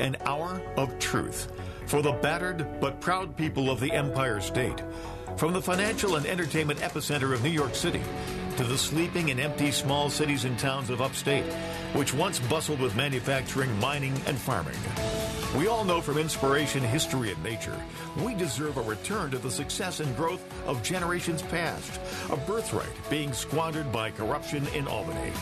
an hour of truth for the battered but proud people of the Empire State. From the financial and entertainment epicenter of New York City to the sleeping and empty small cities and towns of upstate, which once bustled with manufacturing, mining, and farming. We all know from inspiration, history, and nature, we deserve a return to the success and growth of generations past, a birthright being squandered by corruption in Albany,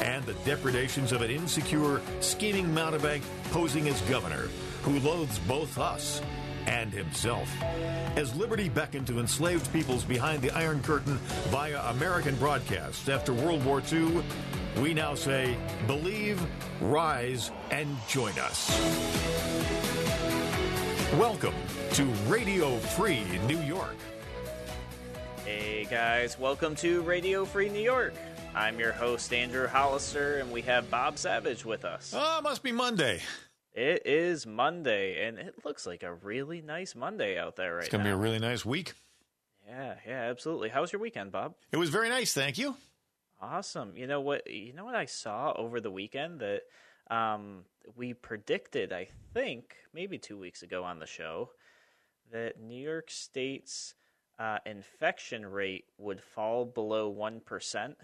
and the depredations of an insecure, scheming mountebank posing as governor who loathes both us and himself. As liberty beckoned to enslaved peoples behind the Iron Curtain via American broadcasts after World War II, we now say, believe, rise, and join us. Welcome to Radio Free New York. Hey guys, welcome to Radio Free New York. I'm your host, Andrew Hollister, and we have Bob Savage with us. Oh, must be Monday. It is Monday, and it looks like a really nice Monday out there right It's going to now. be a really nice week. yeah, yeah, absolutely. How was your weekend, Bob? It was very nice, thank you. Awesome. You know what? You know what I saw over the weekend that um, we predicted. I think maybe two weeks ago on the show that New York State's uh, infection rate would fall below one percent,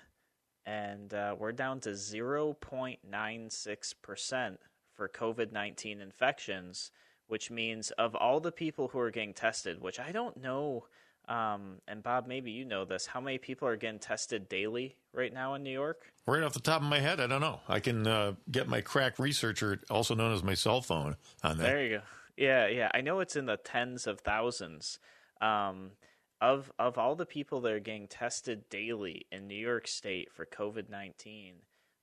and uh, we're down to zero point nine six percent for COVID nineteen infections. Which means of all the people who are getting tested, which I don't know. Um, and Bob, maybe you know this. How many people are getting tested daily right now in New York? Right off the top of my head, I don't know. I can uh, get my crack researcher, also known as my cell phone, on that. There you go. Yeah, yeah. I know it's in the tens of thousands. Um, of of all the people that are getting tested daily in New York State for COVID nineteen,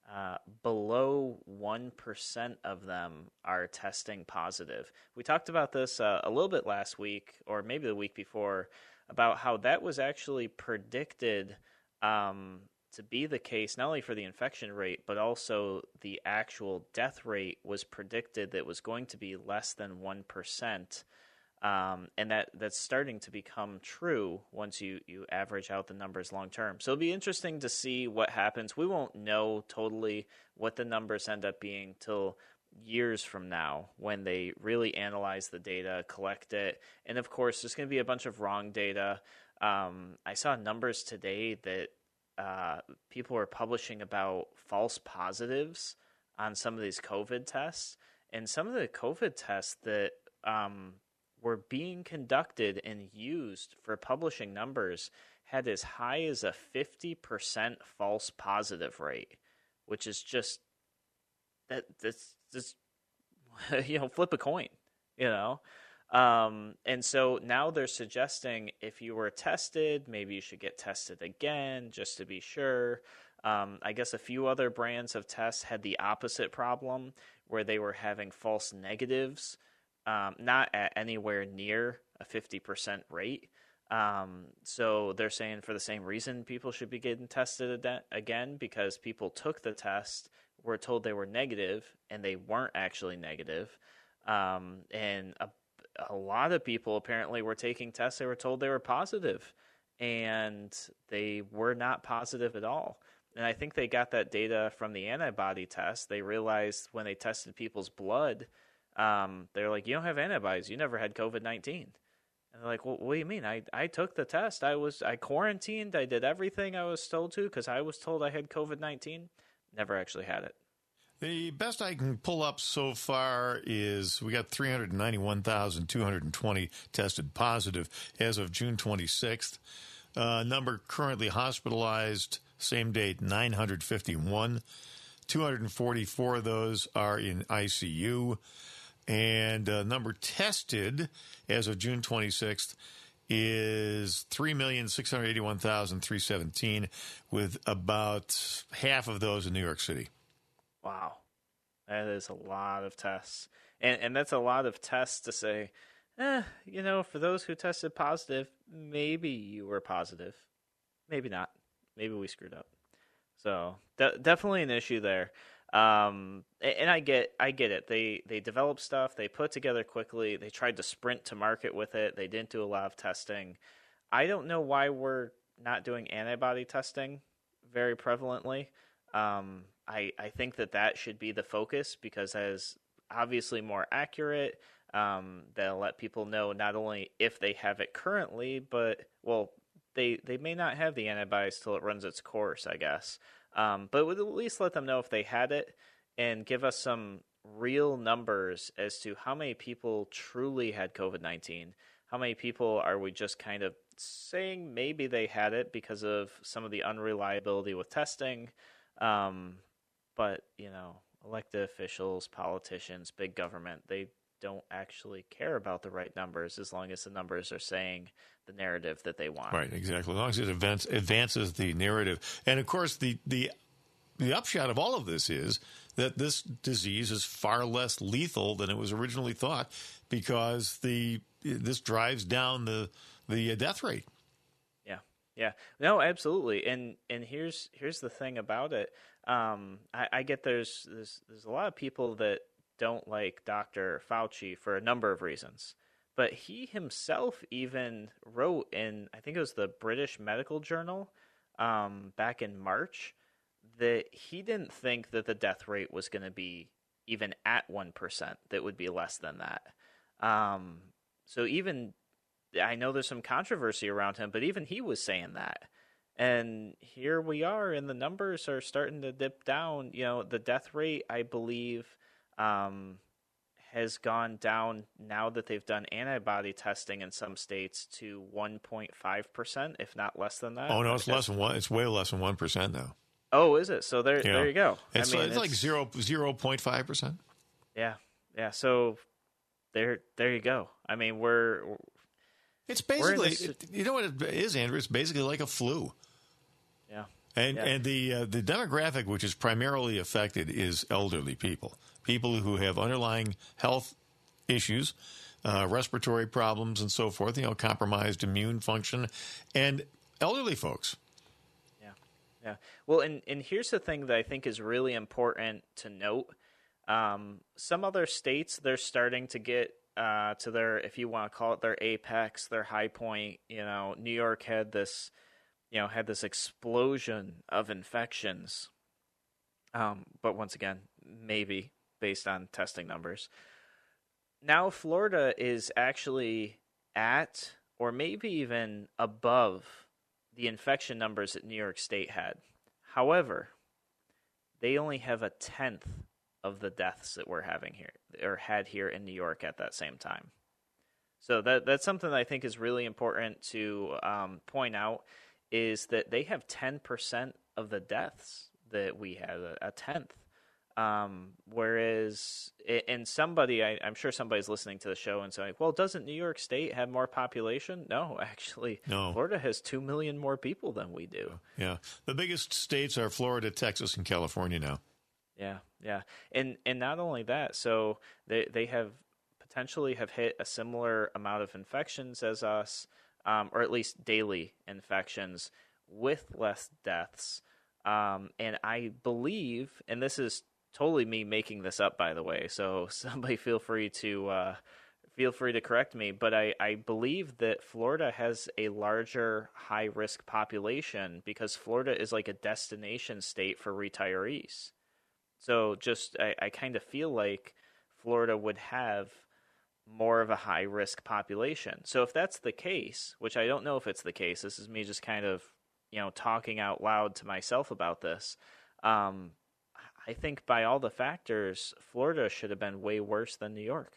uh, below one percent of them are testing positive. We talked about this uh, a little bit last week, or maybe the week before, about how that was actually predicted um, to be the case, not only for the infection rate, but also the actual death rate was predicted that was going to be less than 1%. Um, and that, that's starting to become true once you, you average out the numbers long term. So it'll be interesting to see what happens. We won't know totally what the numbers end up being till years from now when they really analyze the data, collect it. And of course, there's going to be a bunch of wrong data. Um, I saw numbers today that uh, people are publishing about false positives on some of these COVID tests, and some of the COVID tests that um, were being conducted and used for publishing numbers had as high as a 50% false positive rate, which is just that that's just you know flip a coin, you know. Um, and so now they're suggesting if you were tested, maybe you should get tested again just to be sure. Um, I guess a few other brands of tests had the opposite problem where they were having false negatives, um, not at anywhere near a 50% rate. Um, so they're saying for the same reason people should be getting tested again because people took the test, were told they were negative, and they weren't actually negative. Um, and a a lot of people apparently were taking tests they were told they were positive and they were not positive at all and i think they got that data from the antibody test they realized when they tested people's blood um, they're like you don't have antibodies. You never had covid-19 and they're like well, what do you mean? I, I took the test. I was i quarantined. I did everything i was told to because i was told i had covid-19 never actually had it. The best I can pull up so far is we got 391,220 tested positive as of June 26th. Uh, number currently hospitalized, same date, 951. 244 of those are in ICU. And uh, number tested as of June 26th is 3,681,317, with about half of those in New York City. Wow. That is a lot of tests. And and that's a lot of tests to say, eh, you know, for those who tested positive, maybe you were positive. Maybe not. Maybe we screwed up. So de- definitely an issue there. Um, and I get, I get it. They they developed stuff. They put together quickly. They tried to sprint to market with it. They didn't do a lot of testing. I don't know why we're not doing antibody testing very prevalently. Um, I I think that that should be the focus because as obviously more accurate. Um, that'll let people know not only if they have it currently, but well, they they may not have the antibodies till it runs its course, I guess. Um, but would at least let them know if they had it and give us some real numbers as to how many people truly had COVID nineteen. How many people are we just kind of saying maybe they had it because of some of the unreliability with testing? Um, but you know, elected officials, politicians, big government, they don't actually care about the right numbers as long as the numbers are saying the narrative that they want. Right, exactly. As long as it advance, advances the narrative. And of course, the, the, the upshot of all of this is that this disease is far less lethal than it was originally thought because the this drives down the the death rate. Yeah, yeah, no, absolutely. And and here's here's the thing about it. Um, I, I get there's, there's there's a lot of people that don't like Dr. Fauci for a number of reasons. But he himself even wrote in, I think it was the British Medical Journal um, back in March, that he didn't think that the death rate was going to be even at 1%, that would be less than that. Um, so even, I know there's some controversy around him, but even he was saying that. And here we are, and the numbers are starting to dip down. You know, the death rate, I believe, um, has gone down now that they've done antibody testing in some states to 1.5%, if not less than that. Oh, no, it's less than one. It's way less than 1% now. Oh, is it? So there, yeah. there you go. It's, I mean, it's, it's like zero, 0.5%. Yeah. Yeah. So there, there you go. I mean, we're, it's basically, it, you know what it is, Andrew? It's basically like a flu. Yeah. And yeah. and the uh, the demographic which is primarily affected is elderly people, people who have underlying health issues, uh, respiratory problems, and so forth. You know, compromised immune function, and elderly folks. Yeah, yeah. Well, and and here's the thing that I think is really important to note. Um, some other states they're starting to get uh, to their, if you want to call it their apex, their high point. You know, New York had this you know, had this explosion of infections. Um, but once again, maybe based on testing numbers. Now, Florida is actually at, or maybe even above, the infection numbers that New York State had. However, they only have a tenth of the deaths that we're having here, or had here in New York at that same time. So that that's something that I think is really important to um, point out is that they have 10% of the deaths that we have, a, tenth. Um, whereas, and somebody, I, am sure somebody's listening to the show and saying, well, doesn't New York State have more population? No, actually, no. Florida has 2 million more people than we do. Yeah. The biggest states are Florida, Texas, and California now. Yeah, yeah. And, and not only that, so they, they have potentially have hit a similar amount of infections as us um, or at least daily infections with less deaths. Um, and I believe, and this is totally me making this up, by the way. So somebody feel free to uh, feel free to correct me. But I, I believe that Florida has a larger high risk population because Florida is like a destination state for retirees. So just I, I kind of feel like Florida would have more of a high risk population. So if that's the case, which I don't know if it's the case, this is me just kind of you know talking out loud to myself about this. Um, I think by all the factors, Florida should have been way worse than New York.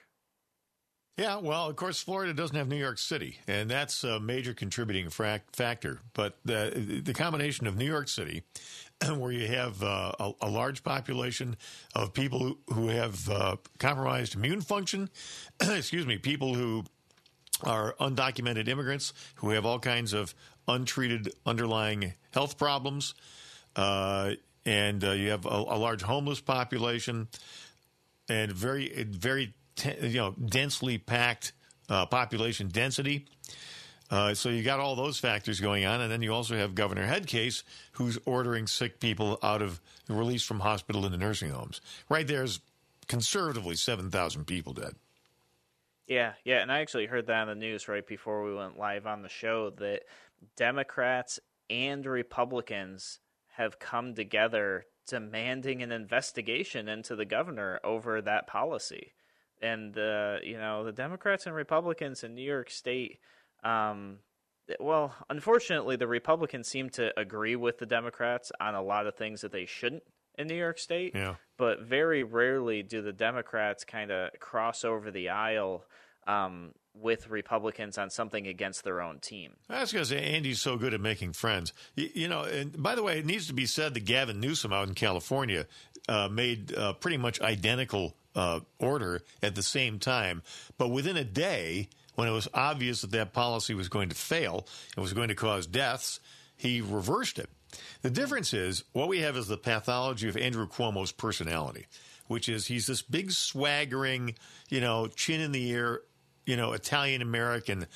Yeah, well, of course, Florida doesn't have New York City, and that's a major contributing factor. But the, the combination of New York City, where you have uh, a, a, large population of people who, have uh, compromised immune function, excuse me, people who are undocumented immigrants who have all kinds of untreated underlying health problems, uh, and uh, you have a, a large homeless population, and very, very you know densely packed uh, population density. Uh, so you got all those factors going on, and then you also have Governor Headcase, who's ordering sick people out of release from hospital into nursing homes. Right there's conservatively seven thousand people dead. Yeah, yeah, and I actually heard that on the news right before we went live on the show that Democrats and Republicans have come together demanding an investigation into the governor over that policy. And the you know the Democrats and Republicans in New York State, um, well, unfortunately, the Republicans seem to agree with the Democrats on a lot of things that they shouldn't in New York State. Yeah. But very rarely do the Democrats kind of cross over the aisle um, with Republicans on something against their own team. I was going to say, Andy's so good at making friends. You, you, know, and by the way, it needs to be said that Gavin Newsom out in California uh, made uh, pretty much identical uh, order at the same time, but within a day, when it was obvious that that policy was going to fail and was going to cause deaths, he reversed it. The difference is what we have is the pathology of Andrew Cuomo's personality, which is he's this big swaggering, you know, chin in the air, you know, Italian American,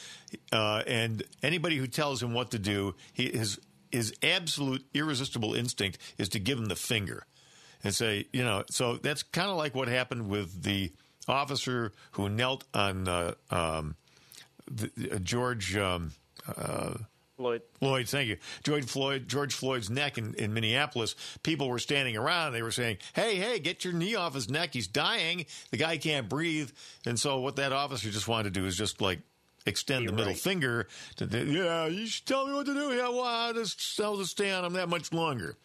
uh, and anybody who tells him what to do, he, his his absolute irresistible instinct is to give him the finger and say, you know, so that's kind of like what happened with the officer who knelt on uh, um, the, uh, George. Um, uh, Floyd. Floyd, thank you. George Floyd, George Floyd's neck in, in Minneapolis. People were standing around. They were saying, "Hey, hey, get your knee off his neck. He's dying. The guy can't breathe." And so, what that officer just wanted to do is just like extend You're the middle right. finger. To the, yeah, you should tell me what to do. Yeah, why? well, just, I'll just stay on him that much longer.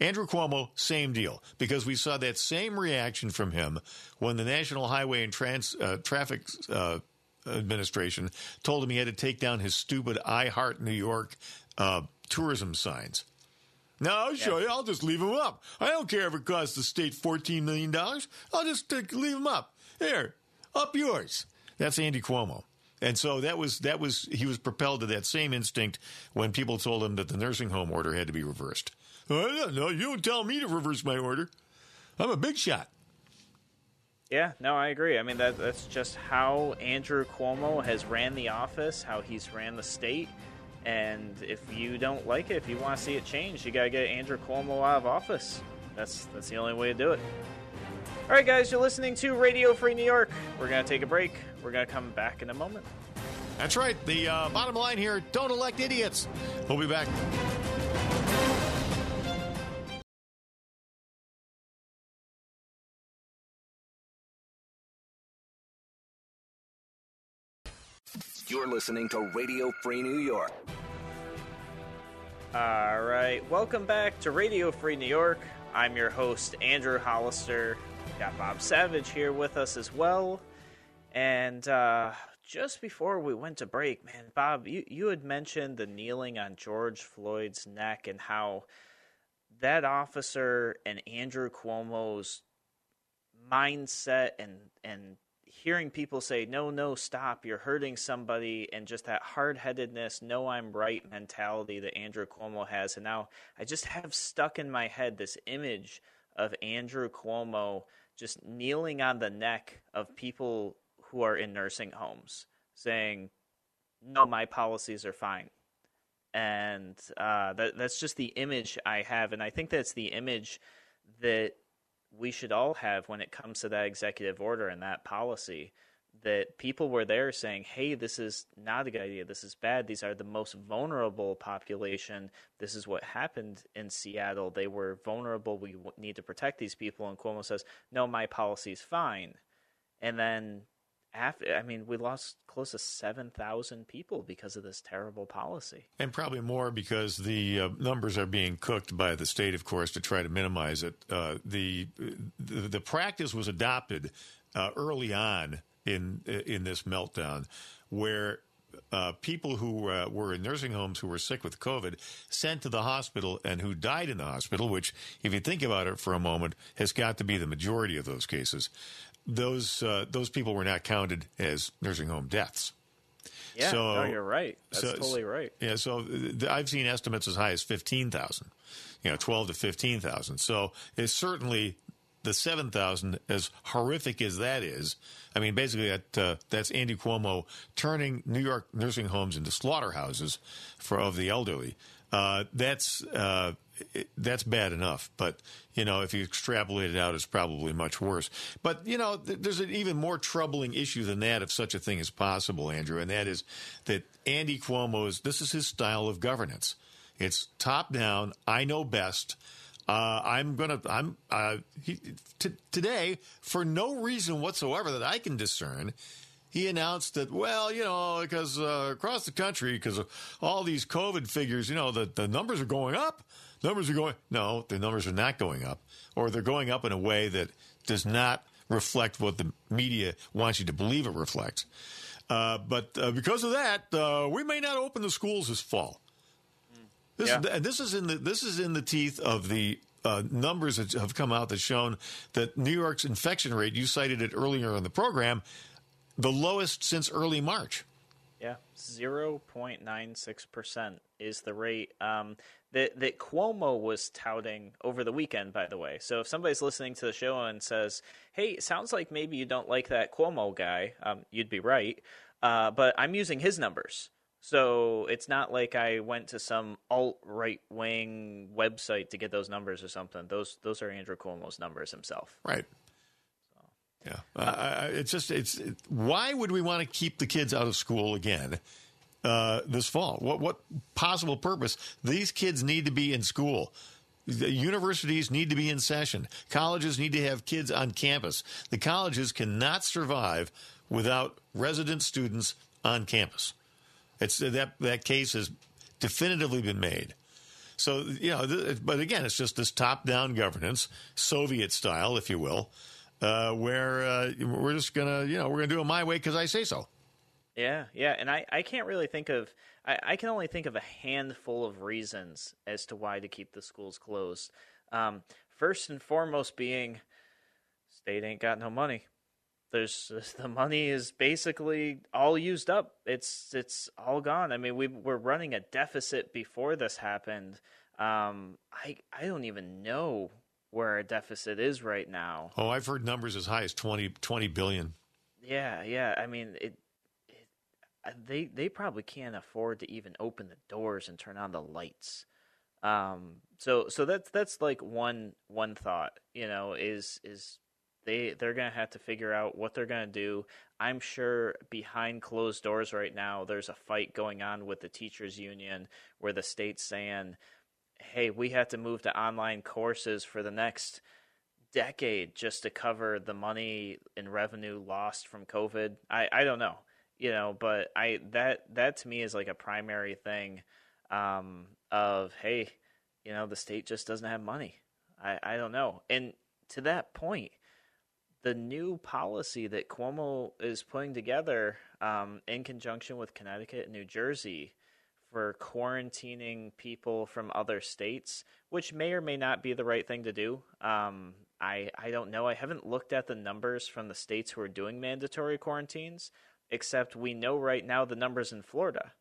Andrew Cuomo, same deal, because we saw that same reaction from him when the National Highway and Trans uh, Traffic uh, Administration told him he had to take down his stupid "I Heart New York" uh, tourism signs. No, I'll show you. I'll just leave them up. I don't care if it costs the state $14 million. I'll just uh, leave them up. Here, up yours. That's Andy Cuomo. And so that was that was he was propelled to that same instinct when people told him that the nursing home order had to be reversed. No, you don't tell me to reverse my order. I'm a big shot. Yeah, no, I agree. I mean, that that's just how Andrew Cuomo has ran the office, how he's ran the state. And if you don't like it, if you want to see it change, you got to get Andrew Cuomo out of office. That's that's the only way to do it. All right, guys, you're listening to Radio Free New York. We're going to take a break. We're going to come back in a moment. That's right. The uh, bottom line here don't elect idiots. We'll be back. You're listening to Radio Free New York. All right, welcome back to Radio Free New York. I'm your host, Andrew Hollister. Got Bob Savage here with us as well. And uh, just before we went to break, man, Bob, you, you had mentioned the kneeling on George Floyd's neck and how that officer and Andrew Cuomo's mindset and and hearing people say no no stop you're hurting somebody and just that hard-headedness no i'm right mentality that andrew cuomo has. And now i just have stuck in my head this image of andrew cuomo just kneeling on the neck of people who are in nursing homes saying no my policies are fine. And uh, that, that's just the image i have. And i think that's the image that we should all have when it comes to that executive order and that policy that people were there saying hey this is not a good idea. This is bad. These are the most vulnerable population. This is what happened in seattle. They were vulnerable. We need to protect these people. And cuomo says no my policy is fine. And then after i mean we lost close to 7000 people because of this terrible policy And probably more because the uh, numbers are being cooked by the state, of course, to try to minimize it. Uh, the, the the practice was adopted uh, early on in in this meltdown, where uh, people who uh, were in nursing homes who were sick with COVID sent to the hospital and who died in the hospital, which, if you think about it for a moment, has got to be the majority of those cases. Those uh, those people were not counted as nursing home deaths. yeah So- no you're right that's so- totally right Yeah, so th- I've seen estimates as high as 15,000, you know, 12 to 15,000. So it's certainly the 7,000, as horrific as that is. I mean, basically, that uh, that's Andy Cuomo turning New York nursing homes into slaughterhouses for of the elderly. Uh, that's uh, it, that's bad enough, but you know, if you extrapolate it out, it's probably much worse. But you know, th- there's an even more troubling issue than that, if such a thing is possible, Andrew, and that is that Andy Cuomo's this is his style of governance. It's top down. I know best. Uh, I'm gonna. I'm uh, he, t- today for no reason whatsoever that I can discern. He announced that, well, you know, because uh, across the country, because of all these COVID figures, you know, the, the numbers are going up. Numbers are going. No, the numbers are not going up, or they're going up in a way that does not reflect what the media wants you to believe it reflects. Uh, but uh, because of that, uh, we may not open the schools this fall. This, Yeah. and this is in the this is in the teeth of the uh, numbers that have come out that shown that New York's infection rate. You cited it earlier in the program, the lowest since early March. Yeah, zero point nine six percent is the rate um, that that Cuomo was touting over the weekend. By the way, so if somebody's listening to the show and says, "Hey, it sounds like maybe you don't like that Cuomo guy," um, you'd be right. Uh, but I'm using his numbers, so it's not like I went to some alt right wing website to get those numbers or something. Those those are Andrew Cuomo's numbers himself. Right. Yeah, uh, it's just it's. It, why would we want to keep the kids out of school again uh, this fall? What what possible purpose? These kids need to be in school. The universities need to be in session. Colleges need to have kids on campus. The colleges cannot survive without resident students on campus. It's that that case has definitively been made. So you know, th- but again, it's just this top-down governance, Soviet style, if you will, uh, where uh, we're just gonna, you know, we're gonna do it my way because I say so. Yeah, yeah, and I, I can't really think of I, I can only think of a handful of reasons as to why to keep the schools closed. Um, first and foremost being state ain't got no money. There's the money is basically all used up. It's it's all gone. I mean, we were running a deficit before this happened. Um, I I don't even know where our deficit is right now. Oh, I've heard numbers as high as 20, 20 billion. Yeah, yeah. I mean, it, it. uh, They they probably can't afford to even open the doors and turn on the lights. Um. So so that's that's like one one thought. You know, is is they they're gonna have to figure out what they're gonna do. I'm sure behind closed doors right now, there's a fight going on with the teachers union where the state's saying, "Hey, we have to move to online courses for the next." decade just to cover the money and revenue lost from COVID. I, I don't know, you know, but I that that to me is like a primary thing um, of hey, you know, the state just doesn't have money. I, I don't know. And to that point, the new policy that Cuomo is putting together um, in conjunction with Connecticut and New Jersey for quarantining people from other states, which may or may not be the right thing to do. Um, I I don't know. I haven't looked at the numbers from the states who are doing mandatory quarantines, except we know right now the numbers in Florida.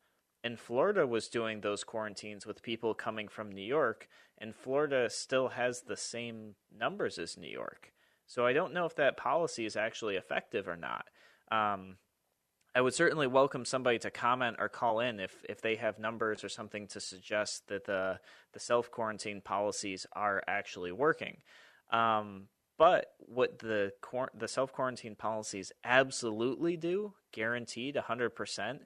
And Florida was doing those quarantines with people coming from New York, and Florida still has the same numbers as New York. So I don't know if that policy is actually effective or not. Um, I would certainly welcome somebody to comment or call in if, if they have numbers or something to suggest that the the self quarantine policies are actually working. Um, but what the the self quarantine policies absolutely do, guaranteed 100%,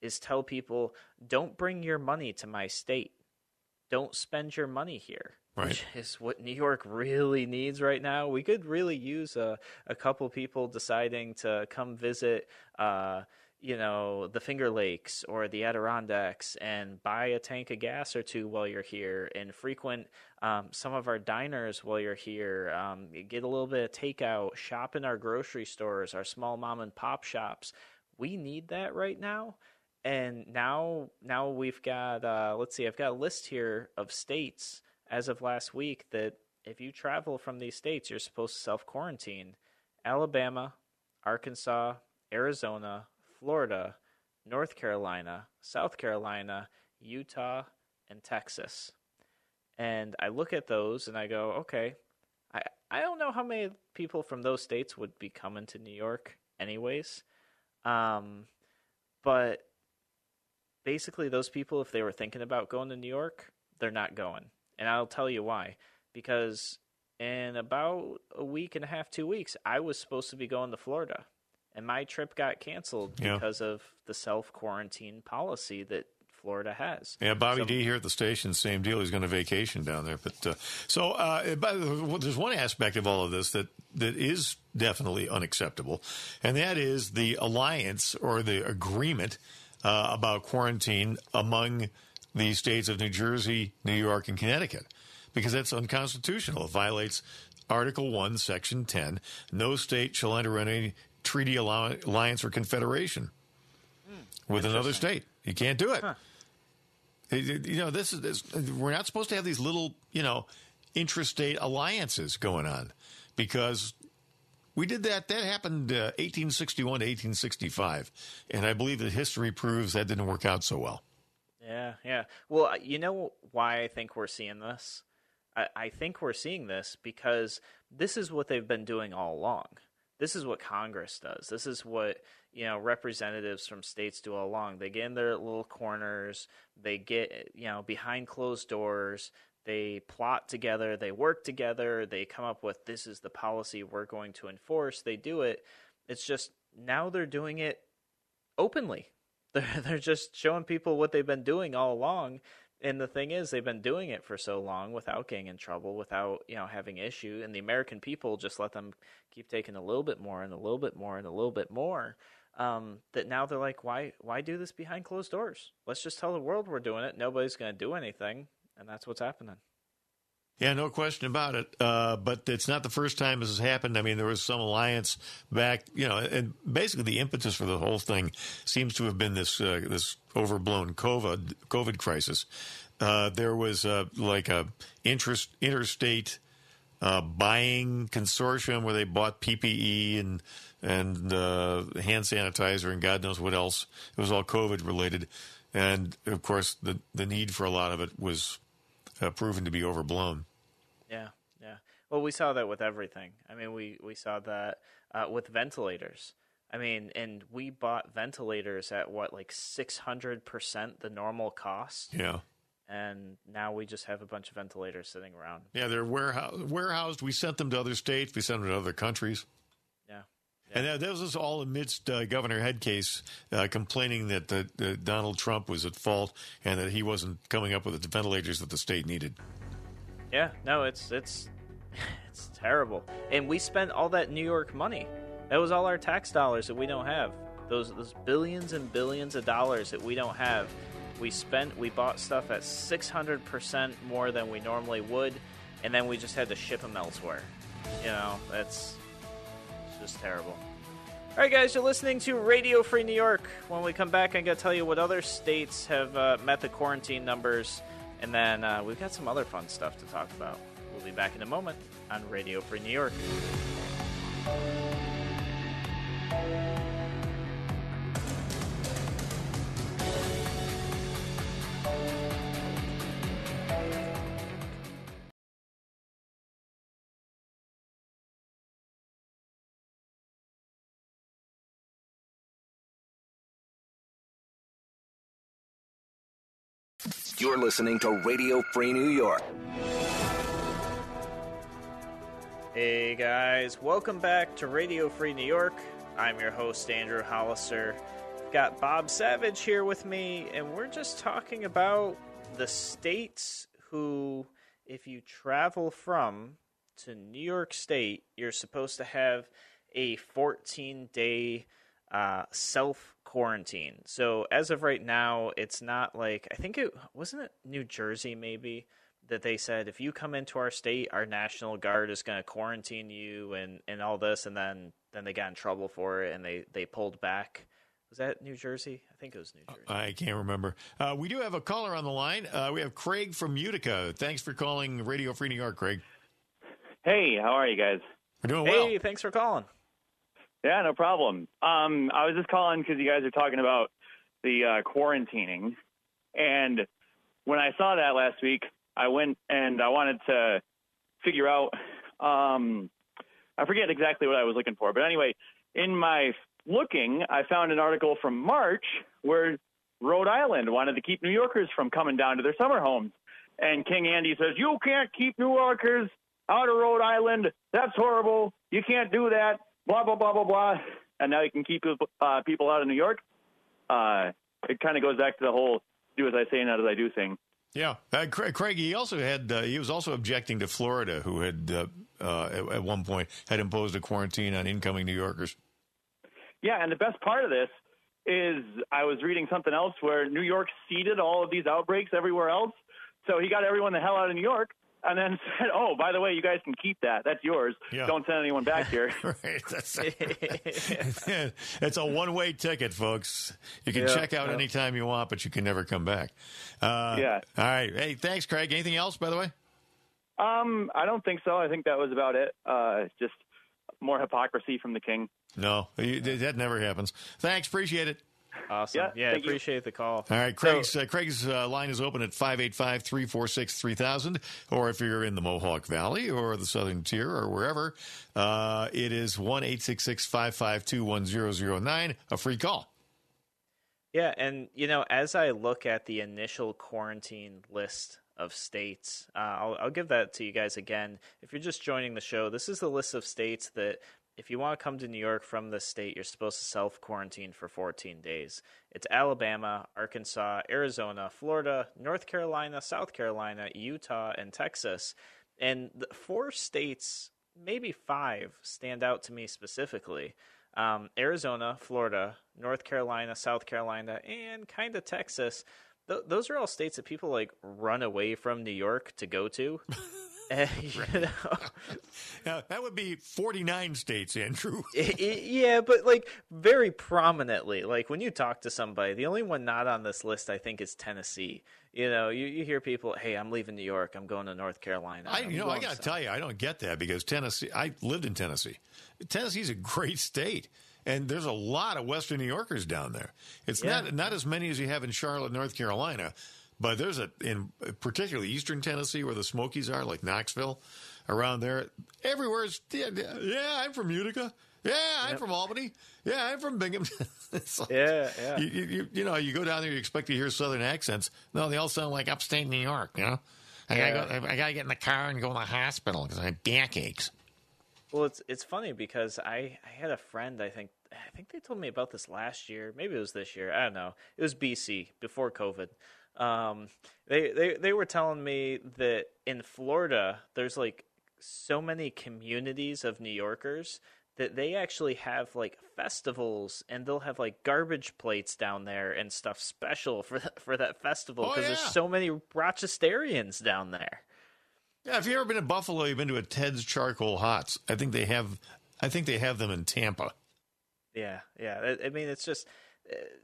is tell people don't bring your money to my state. Don't spend your money here. Right. Which is what New York really needs right now. We could really use a, a couple people deciding to come visit uh, you know, the Finger Lakes or the Adirondacks and buy a tank of gas or two while you're here and frequent um, some of our diners while you're here. Um, get a little bit of takeout, shop in our grocery stores, our small mom and pop shops. We need that right now. And now, now we've got. Uh, let's see. I've got a list here of states as of last week that if you travel from these states, you're supposed to self quarantine. Alabama, Arkansas, Arizona, Florida, North Carolina, South Carolina, Utah, and Texas. And I look at those and I go, okay, I, I don't know how many people from those states would be coming to New York, anyways. Um, but basically, those people, if they were thinking about going to New York, they're not going. And I'll tell you why. Because in about a week and a half, two weeks, I was supposed to be going to Florida and my trip got canceled Yeah. because of the self quarantine policy that Florida has. Yeah, Bobby so, D here at the station, same deal. He's going to vacation down there. But uh, so, uh, but there's one aspect of all of this that that is definitely unacceptable, and that is the alliance or the agreement uh, about quarantine among the states of New Jersey, New York, and Connecticut, because that's unconstitutional. It violates Article 1, Section 10. No state shall enter any treaty alliance or confederation mm, with another state. You can't do it. Huh. You know, this is this, we're not supposed to have these little, you know, intrastate alliances going on because we did that. That happened uh, 1861 to 1865, and I believe that history proves that didn't work out so well. Yeah, yeah. Well, uh, you know why I think we're seeing this? I, I think we're seeing this because this is what they've been doing all along. This is what Congress does. This is what you know representatives from states do all along. They get in their little corners. They get you know behind closed doors. They plot together. They work together. They come up with this is the policy we're going to enforce. They do it. It's just now they're doing it openly. They're they're just showing people what they've been doing all along. And the thing is, they've been doing it for so long without getting in trouble, without you know having issue, and the American people just let them keep taking a little bit more and a little bit more and a little bit more. Um, that now they're like, why why do this behind closed doors? Let's just tell the world we're doing it. Nobody's going to do anything, and that's what's happening. Yeah, no question about it. Uh, but it's not the first time this has happened. I mean, there was some alliance back, you know, and basically the impetus for the whole thing seems to have been this uh, this overblown COVID COVID crisis. Uh, there was uh, like a interest interstate uh, buying consortium where they bought PPE and and uh, hand sanitizer and God knows what else. It was all COVID related, and of course the the need for a lot of it was proven to be overblown. Yeah, yeah. Well, we saw that with everything. I mean, we we saw that uh, with ventilators. I mean, and we bought ventilators at what like six hundred percent the normal cost. Yeah. And now we just have a bunch of ventilators sitting around. Yeah, they're warehouse, warehoused. We sent them to other states. We sent them to other countries. And that, that, was all amidst uh, Governor Headcase uh, complaining that, that Donald Trump was at fault and that he wasn't coming up with the ventilators that the state needed. Yeah, no, it's it's it's terrible. And we spent all that New York money. That was all our tax dollars that we don't have. Those those billions and billions of dollars that we don't have. We spent we bought stuff at 600% more than we normally would and then we just had to ship them elsewhere. You know, that's just terrible. All right, guys, you're listening to Radio Free New York. When we come back, I'm going to tell you what other states have uh, met the quarantine numbers and then uh, we've got some other fun stuff to talk about. We'll be back in a moment on Radio Free New York. You're listening to Radio Free New York. Hey guys, welcome back to Radio Free New York. I'm your host, Andrew Hollister. Got Bob Savage here with me, and we're just talking about the states who, if you travel from to New York State, you're supposed to have a 14 day uh, self quarantine. So as of right now, it's not like I think it wasn't it New Jersey maybe that they said if you come into our state, our national guard is going to quarantine you and and all this, and then then they got in trouble for it and they they pulled back. Was that New Jersey? I think it was New Jersey. I can't remember. Uh, we do have a caller on the line. Uh, we have Craig from Utica. Thanks for calling Radio Free New York, Craig. Hey, how are you guys? We're doing well. Hey, thanks for calling. Yeah, no problem. Um, I was just calling because you guys are talking about the uh, quarantining, and when I saw that last week, I went and I wanted to figure out. Um, I forget exactly what I was looking for, but anyway, in my looking, I found an article from March where Rhode Island wanted to keep New Yorkers from coming down to their summer homes. And King Andy says, You can't keep New Yorkers out of Rhode Island. That's horrible. You can't do that blah blah blah blah blah, and now you can keep uh, people out of New York. Uh, it kind of goes back to the whole do as I say, not as I do thing. Yeah, uh, Craig, Craig. He also had. Uh, he was also objecting to Florida, who had uh, uh, at, at, one point had imposed a quarantine on incoming New Yorkers. Yeah, and the best part of this is I was reading something else where New York seeded all of these outbreaks everywhere else, so he got everyone the hell out of New York and then said, "Oh, by the way, you guys can keep that. That's yours. Yeah. Don't send anyone back here." right. That's it's a one-way ticket, folks. You can yeah, check out yeah. anytime you want, but you can never come back. Uh, yeah. All right. Hey, thanks, Craig. Anything else, by the way? Um, I don't think so. I think that was about it. Uh, just more hypocrisy from the king. No, that never happens. Thanks. Appreciate it. Awesome. Yeah, yeah appreciate you. the call. All right, Craig's, so, uh, Craig's uh, line is open at 585 346 3000. Or if you're in the Mohawk Valley or the Southern Tier or wherever, uh, it is 1 552 1009, a free call. Yeah, and, you know, as I look at the initial quarantine list of states. Uh, I'll, I'll, give that to you guys again. If you're just joining the show, this is the list of states that if you want to come to New York from the state, you're supposed to self quarantine for 14 days. It's Alabama, Arkansas, Arizona, Florida, North Carolina, South Carolina, Utah, and Texas. And the four states, maybe five, stand out to me specifically. Um, Arizona, Florida, North Carolina, South Carolina, and kind of Texas. Th- those are all states that people like run away from New York to go to. you know? now, that would be 49 states, Andrew. yeah, but like very prominently. Like when you talk to somebody, the only one not on this list, I think, is Tennessee. You know, you, you hear people, hey, I'm leaving New York. I'm going to North Carolina. I, you know, I got to tell you, I don't get that because Tennessee, I lived in Tennessee. Tennessee's a great state and there's a lot of Western New Yorkers down there. It's yeah. not not as many as you have in Charlotte, North Carolina, but there's a in particularly Eastern Tennessee where the Smokies are, like Knoxville, around there. Everywhere's yeah, yeah I'm from Utica. Yeah, I'm yep. from Albany. Yeah, I'm from Binghamton. like, yeah, yeah. You, you, you, know, you go down there, you expect to hear Southern accents. No, they all sound like upstate New York. You know, I yeah. gotta go, I gotta get in the car and go to the hospital because I have backaches. Well, it's it's funny because I I had a friend. I think I think they told me about this last year. Maybe it was this year. I don't know. It was BC before COVID. Um, they they they were telling me that in Florida, there's like so many communities of New Yorkers that they actually have like festivals and they'll have like garbage plates down there and stuff special for that, for that festival because oh, yeah. there's so many Rochesterians down there. Yeah, if you've ever been to Buffalo, you've been to a Ted's Charcoal Hots. I think they have, I think they have them in Tampa. Yeah, yeah. I, I mean, it's just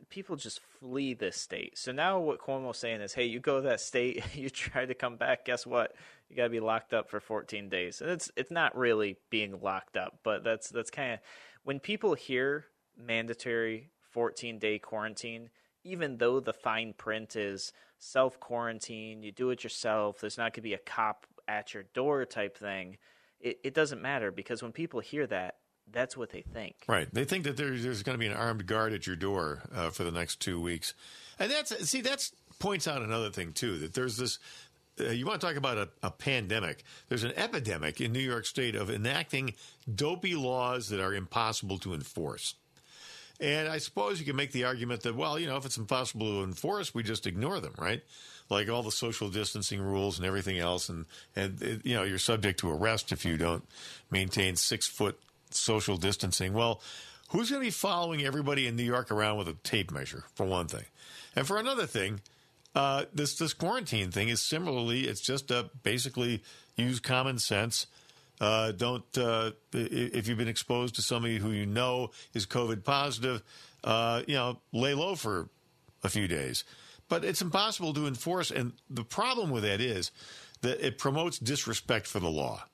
people just flee this state. So now what Cuomo's saying is, hey, you go to that state, you try to come back, guess what? You got to be locked up for 14 days. And it's it's not really being locked up, but that's that's kind of when people hear mandatory 14 day quarantine, even though the fine print is self quarantine, you do it yourself, there's not going to be a cop at your door type thing. It, it doesn't matter because when people hear that, that's what they think. Right. They think that there's, there's going to be an armed guard at your door uh, for the next two weeks, and that's see that's points out another thing too that there's this. Uh, you want to talk about a, a, pandemic? There's an epidemic in New York State of enacting dopey laws that are impossible to enforce. And I suppose you can make the argument that, well, you know, if it's impossible to enforce, we just ignore them, right? Like all the social distancing rules and everything else, and and you know, you're subject to arrest if you don't maintain six foot social distancing. Well, who's going to be following everybody in New York around with a tape measure, for one thing? And for another thing, uh, this this quarantine thing is similarly, it's just uh, basically use common sense. Uh, don't uh, if you've been exposed to somebody who you know is COVID positive, uh, you know, lay low for a few days. But it's impossible to enforce, and the problem with that is that it promotes disrespect for the law.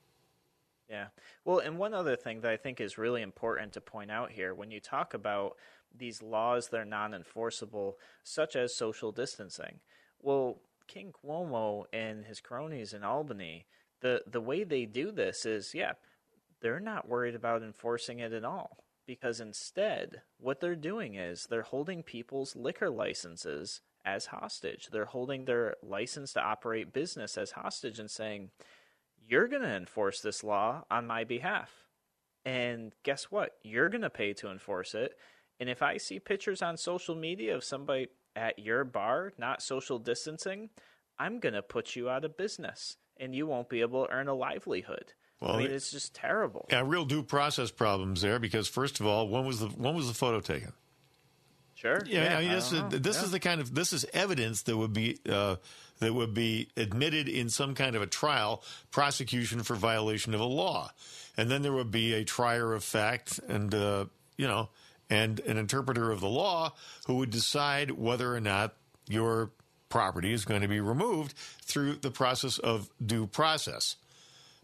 Yeah. Well, and one other thing that I think is really important to point out here when you talk about these laws that are non enforceable, such as social distancing, well, King Cuomo and his cronies in Albany, the, the way they do this is, yeah, they're not worried about enforcing it at all. Because instead, what they're doing is they're holding people's liquor licenses as hostage. They're holding their license to operate business as hostage and saying, you're going to enforce this law on my behalf. And guess what? You're going to pay to enforce it. And if I see pictures on social media of somebody at your bar, not social distancing, I'm going to put you out of business and you won't be able to earn a livelihood. Well, I mean, it's just terrible. Yeah, real due process problems there because first of all, when was the when was the photo taken? Sure. Yeah, yeah I mean, this, is, this yeah. is the kind of this is evidence that would be uh, that would be admitted in some kind of a trial prosecution for violation of a law, and then there would be a trier of fact and uh, you know and an interpreter of the law who would decide whether or not your property is going to be removed through the process of due process.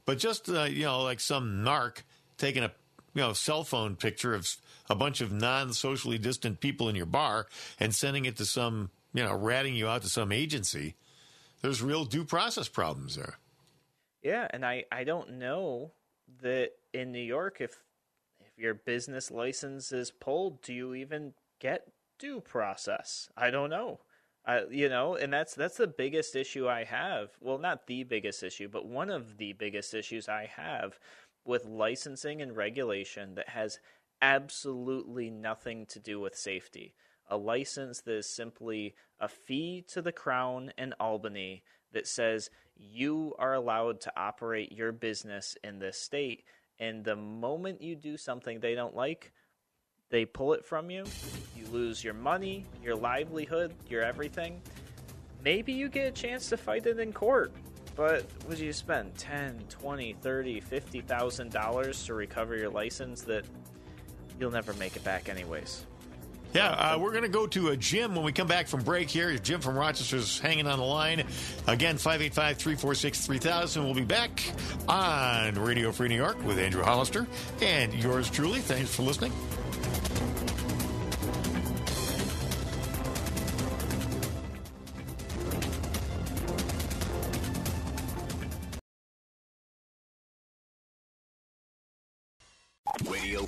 But just uh, you know, like some narc taking a you know cell phone picture of a bunch of non-socially distant people in your bar and sending it to some you know ratting you out to some agency, there's real due process problems there. Yeah, and I I don't know that in New York if if your business license is pulled, do you even get due process? I don't know. Uh, you know, and that's that's the biggest issue I have. Well, not the biggest issue, but one of the biggest issues I have with licensing and regulation that has absolutely nothing to do with safety. A license that is simply a fee to the crown in Albany that says you are allowed to operate your business in this state. And the moment you do something they don't like, they pull it from you. You lose your money, your livelihood, your everything. Maybe you get a chance to fight it in court. But would you spend 10, 20, 30, 50,000 dollars to recover your license that you'll never make it back anyways? Yeah, uh, we're going to go to a Jim when we come back from break here. Jim from Rochester's hanging on the line. Again, 585 346 3000. We'll be back on Radio Free New York with Andrew Hollister and yours truly. Thanks for listening.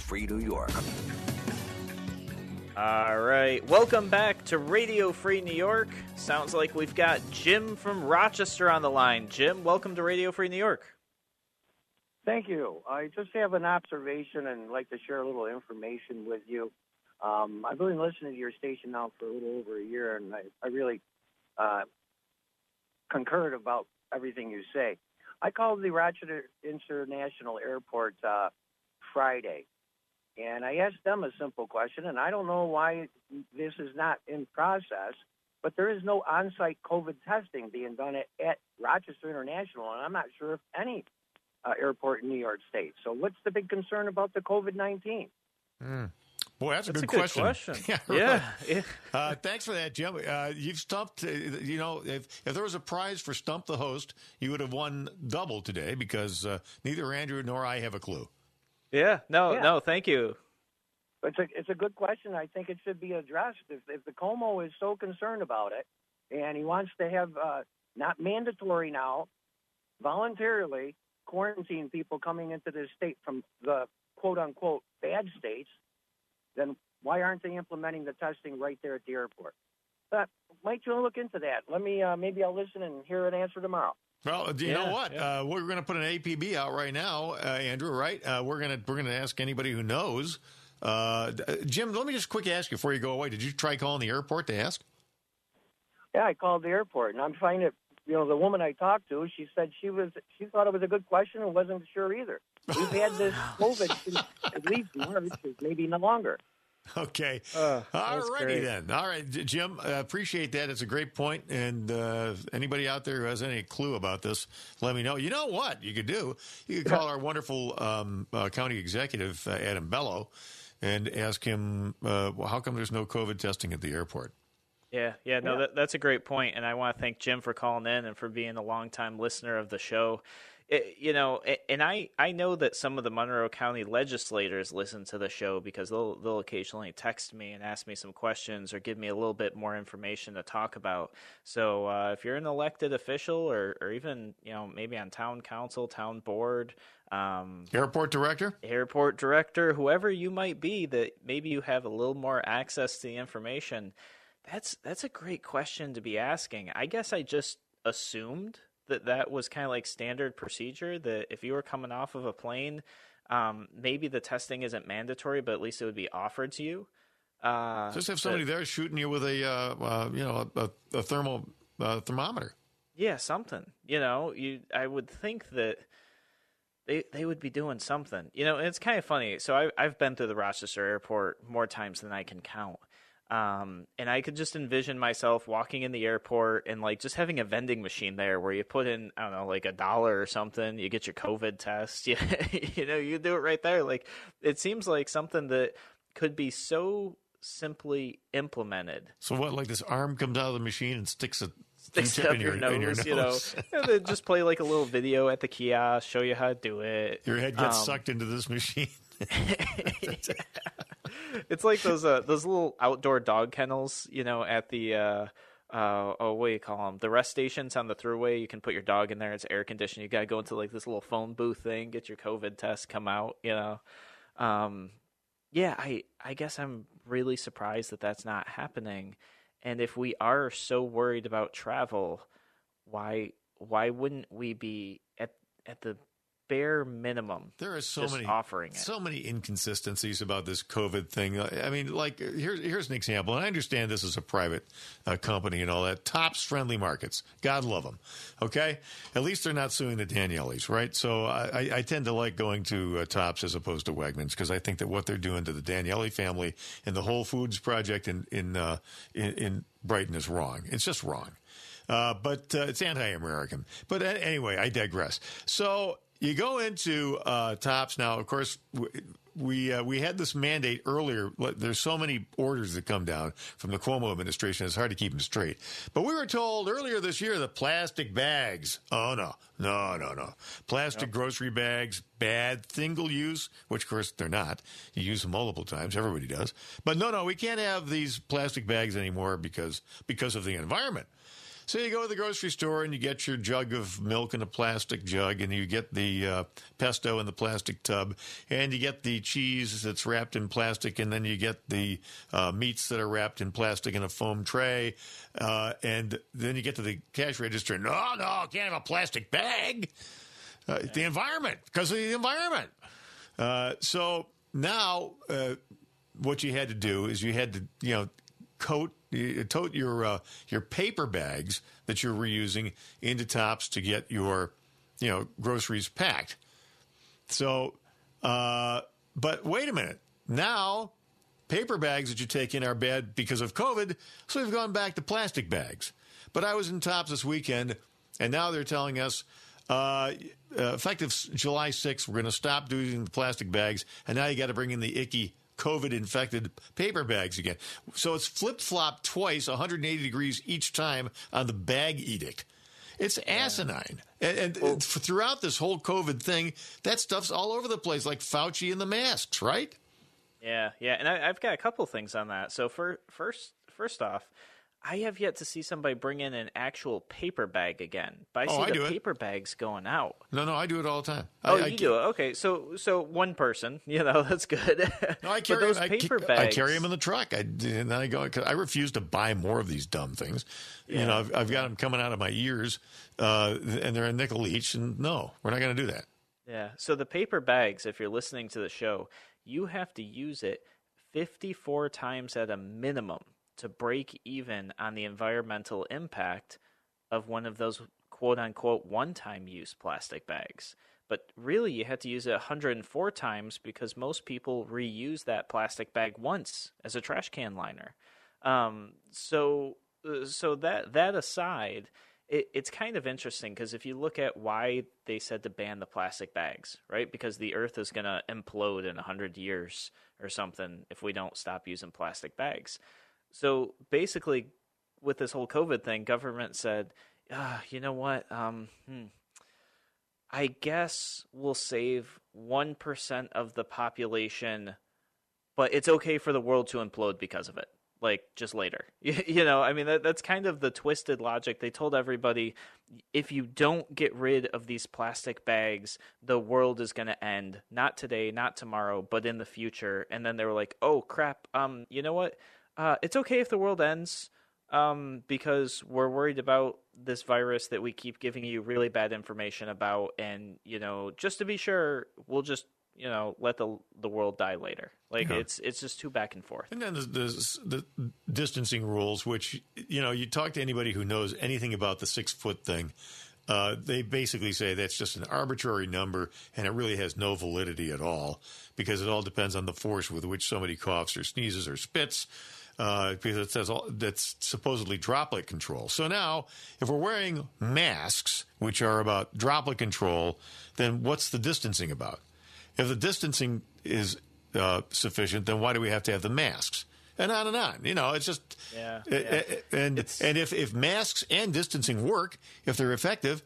Free New York. All right, welcome back to Radio Free New York. Sounds like we've got Jim from Rochester on the line. Jim, welcome to Radio Free New York. Thank you. I just have an observation and like to share a little information with you. Um, I've been listening to your station now for a little over a year, and I, I really uh, concurred about everything you say. I called the Rochester International Airport uh, Friday, and I asked them a simple question, and I don't know why this is not in process, but there is no on-site COVID testing being done at, at Rochester International, and I'm not sure if any uh, airport in New York State. So what's the big concern about the COVID-19? Mm. Boy, that's, that's a good, a question. question. yeah, yeah. yeah. Uh, thanks for that, Jim. Uh, you've stumped. Uh, you know, if if there was a prize for stump the host, you would have won double today because uh, neither Andrew nor I have a clue. Yeah. No. Yeah. No. Thank you. It's a it's a good question. I think it should be addressed. If if the Cuomo is so concerned about it, and he wants to have uh, not mandatory now, voluntarily quarantine people coming into this state from the quote unquote bad states, then why aren't they implementing the testing right there at the airport? But might you look into that? Let me uh, maybe I'll listen and hear an answer tomorrow. Well, do you yeah, know what? Yeah. Uh, we're going to put an APB out right now, uh, Andrew. Right? Uh, we're going to we're going to ask anybody who knows. Uh, Jim, let me just quickly ask you before you go away. Did you try calling the airport to ask? Yeah, I called the airport, and I'm finding it. You know, the woman I talked to, she said she was she thought it was a good question and wasn't sure either. We've had this COVID since at least March, maybe no longer. Okay. Uh, All righty then. All right, Jim, I appreciate that. It's a great point. And uh, anybody out there who has any clue about this, let me know. You know what you could do? You could call our wonderful um, uh, county executive, uh, Adam Bello, and ask him, uh, well, how come there's no COVID testing at the airport? Yeah, yeah, no, yeah. That, that's a great point, and I want to thank Jim for calling in and for being a longtime listener of the show. It, you know, and I, I know that some of the Monroe County legislators listen to the show because they'll they'll occasionally text me and ask me some questions or give me a little bit more information to talk about. So uh, if you're an elected official or, or even you know maybe on town council, town board, um, airport director, airport director, whoever you might be, that maybe you have a little more access to the information. That's that's a great question to be asking. I guess I just assumed that that was kind of like standard procedure that if you were coming off of a plane, um, maybe the testing isn't mandatory, but at least it would be offered to you. Uh, Just have somebody there shooting you with a uh, uh, you know a, a thermal uh, thermometer. Yeah, something. You know, you I would think that they they would be doing something. You know, it's kind of funny. So I I've been through the Rochester airport more times than I can count. Um, and I could just envision myself walking in the airport and like just having a vending machine there where you put in, I don't know, like a dollar or something, you get your COVID test. You, you know, you do it right there. Like it seems like something that could be so simply implemented. So what? Like this arm comes out of the machine and sticks a Sticks up in your, nose, in your you know. And they just play like a little video at the kiosk, show you how to do it. Your head gets Um, sucked into this machine. It's like those uh, those little outdoor dog kennels, you know, at the uh, uh, oh, what do you call them? The rest stations on the thruway. You can put your dog in there. It's air conditioned. You gotta go into like this little phone booth thing, get your COVID test, come out. You know, um, yeah. I I guess I'm really surprised that that's not happening. And if we are so worried about travel, why why wouldn't we be at at the bare minimum There are so many offering it? so many inconsistencies about this COVID thing. I mean, like here's here's an example, and I understand this is a private uh, company and all that. Tops friendly markets, God love them. Okay, at least they're not suing the Danieles, right? So I, I- I tend to like going to uh, Tops as opposed to Wegmans because I think that what they're doing to the Daniele family and the Whole Foods project in in uh, in, in Brighton is wrong. It's just wrong. Uh, but uh, it's anti-American. But anyway, I digress. So you go into uh, Tops now. Of course, we uh, we had this mandate earlier. There's so many orders that come down from the Cuomo administration. It's hard to keep them straight. But we were told earlier this year the plastic bags. Oh no, no, no, no. Plastic grocery bags, bad, single use. Which of course they're not. You use them multiple times. Everybody does. But no, no, we can't have these plastic bags anymore because because of the environment. So you go to the grocery store and you get your jug of milk in a plastic jug, and you get the uh, pesto in the plastic tub, and you get the cheese that's wrapped in plastic, and then you get the uh, meats that are wrapped in plastic in a foam tray, uh, and then you get to the cash register. No, no, can't have a plastic bag. Uh, The environment, because of the environment. Uh, so now, uh, what you had to do is you had to, you know, coat tote your uh, your paper bags that you're reusing into tops to get your you know groceries packed. So, uh, but wait a minute. Now, paper bags that you take in are bad because of COVID, so we've gone back to plastic bags. But I was in Tops this weekend, and now they're telling us. Uh, uh, effective July 6th, we're going to stop doing the plastic bags, and now you got to bring in the icky COVID infected paper bags again. So it's flip flop twice, 180 degrees each time on the bag edict. It's asinine. And, and uh, throughout this whole COVID thing, that stuff's all over the place, like Fauci and the masks, right? Yeah, yeah, and I, I've got a couple things on that. So for first, first off, I have yet to see somebody bring in an actual paper bag again. But I Oh, see I the do it. paper bags going out. No, no, I do it all the time. Oh, I, I, you do it. Okay, so so one person, you know, that's good. No, I carry, those paper bags. I carry them in the truck. I, and then I go, cause I refuse to buy more of these dumb things. You know, I've, I've got them coming out of my ears, uh, and they're a nickel each. And no, we're not going to do that. Yeah. So the paper bags, if you're listening to the show, you have to use it 54 times at a minimum to break even on the environmental impact of one of those quote unquote one time use plastic bags. But really, you have to use it 104 times because most people reuse that plastic bag once as a trash can liner. Um, so, uh, so that that aside, it, it's kind of interesting because if you look at why they said to ban the plastic bags, right? Because the Earth is going to implode in hundred years or something if we don't stop using plastic bags. So basically, with this whole COVID thing, government said, ah, you know what? Um, hmm, I guess we'll save one percent of the population, but it's okay for the world to implode because of it. Like just later, you, you know. I mean, that, that's kind of the twisted logic. They told everybody, if you don't get rid of these plastic bags, the world is going to end. Not today, not tomorrow, but in the future. And then they were like, "Oh crap! Um, you know what? Uh, it's okay if the world ends." um, because we're worried about this virus that we keep giving you really bad information about, and you know, just to be sure, we'll just you know let the the world die later. Like yeah. it's it's just too back and forth. And then there's, the distancing rules, which you know you talk to anybody who knows anything about the six foot thing. Uh, they basically say that's just an arbitrary number and it really has no validity at all because it all depends on the force with which somebody coughs or sneezes or spits. Uh, because it says all, that's supposedly droplet control. So now, if we're wearing masks, which are about droplet control, then what's the distancing about? If the distancing is uh, sufficient, then why do we have to have the masks? And on and on. You know, it's just yeah. yeah. And it's, and if if masks and distancing work, if they're effective,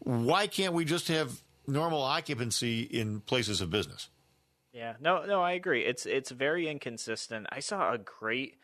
why can't we just have normal occupancy in places of business? Yeah, no, no, I agree. It's it's very inconsistent. I saw a great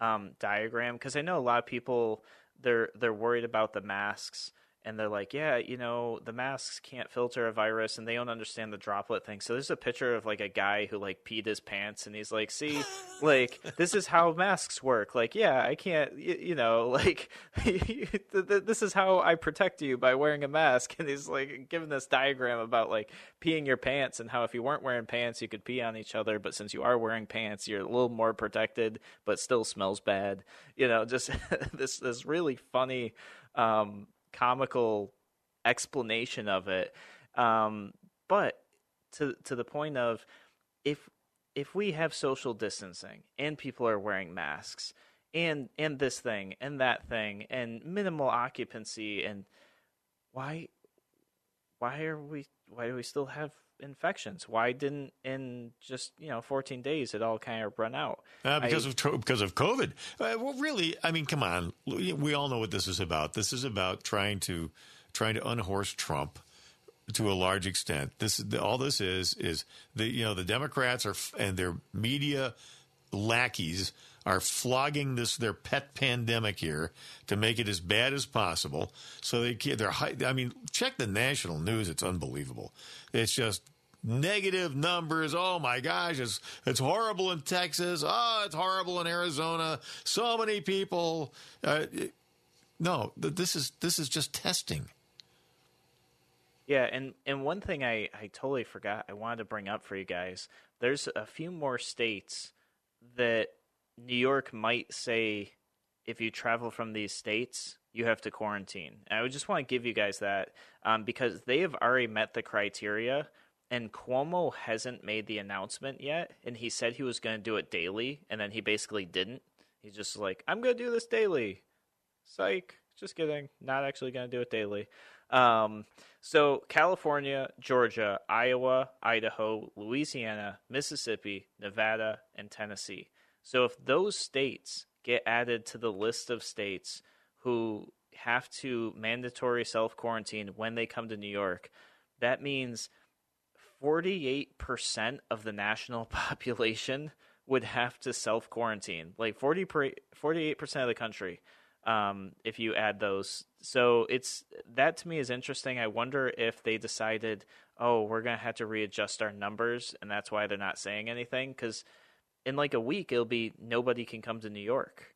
um, diagram because I know a lot of people they're they're worried about the masks and they're like, yeah, you know, the masks can't filter a virus, and they don't understand the droplet thing. So there's a picture of like a guy who like peed his pants, and he's like, see, like this is how masks work. Like, yeah, I can't, you, you know, like this is how I protect you by wearing a mask. And he's like giving this diagram about like peeing your pants and how if you weren't wearing pants, you could pee on each other, but since you are wearing pants, you're a little more protected, but still smells bad. You know, just this this really funny. Um, comical explanation of it. Um, but to to the point of if if we have social distancing and people are wearing masks and and this thing and that thing and minimal occupancy and why why are we why do we still have infections? Why didn't in just you know 14 days it all kind of run out? Uh, because I, of because of COVID. Uh, well, really, I mean, come on. We all know what this is about. This is about trying to trying to unhorse Trump to a large extent. This all this is is the you know the Democrats are and their media lackeys are flogging this their pet pandemic here to make it as bad as possible. So they they're I mean, check the national news; it's unbelievable. It's just negative numbers. Oh my gosh, it's it's horrible in Texas. Oh, it's horrible in Arizona. So many people. Uh, no, this is this is just testing. Yeah, and and one thing I I totally forgot I wanted to bring up for you guys. There's a few more states that New York might say if you travel from these states, you have to quarantine. And I would just want to give you guys that um, because they have already met the criteria and Cuomo hasn't made the announcement yet, and he said he was going to do it daily, and then he basically didn't. He's just like, I'm going to do this daily. Psych. Just kidding. Not actually going to do it daily. Um, so, California, Georgia, Iowa, Idaho, Louisiana, Mississippi, Nevada, and Tennessee. So, if those states get added to the list of states who have to mandatory self quarantine when they come to New York, that means 48% of the national population would have to self quarantine. Like 40 48% of the country um, if you add those. So it's that to me is interesting. I wonder if they decided, oh, we're going to have to readjust our numbers and that's why they're not saying anything cuz in like a week it'll be nobody can come to New York.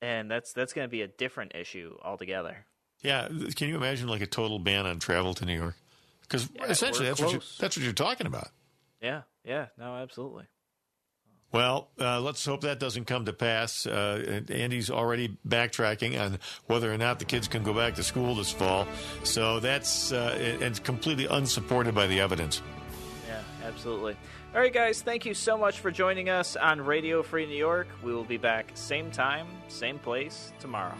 And that's that's going to be a different issue altogether. Yeah, can you imagine like a total ban on travel to New York? Because yeah, essentially, that's what, you, that's what you're talking about. Yeah, yeah, no, absolutely. Well, uh, let's hope that doesn't come to pass. Uh, Andy's already backtracking on whether or not the kids can go back to school this fall. So that's uh, it's completely unsupported by the evidence. Yeah, absolutely. All right, guys, thank you so much for joining us on Radio Free New York. We will be back same time, same place tomorrow.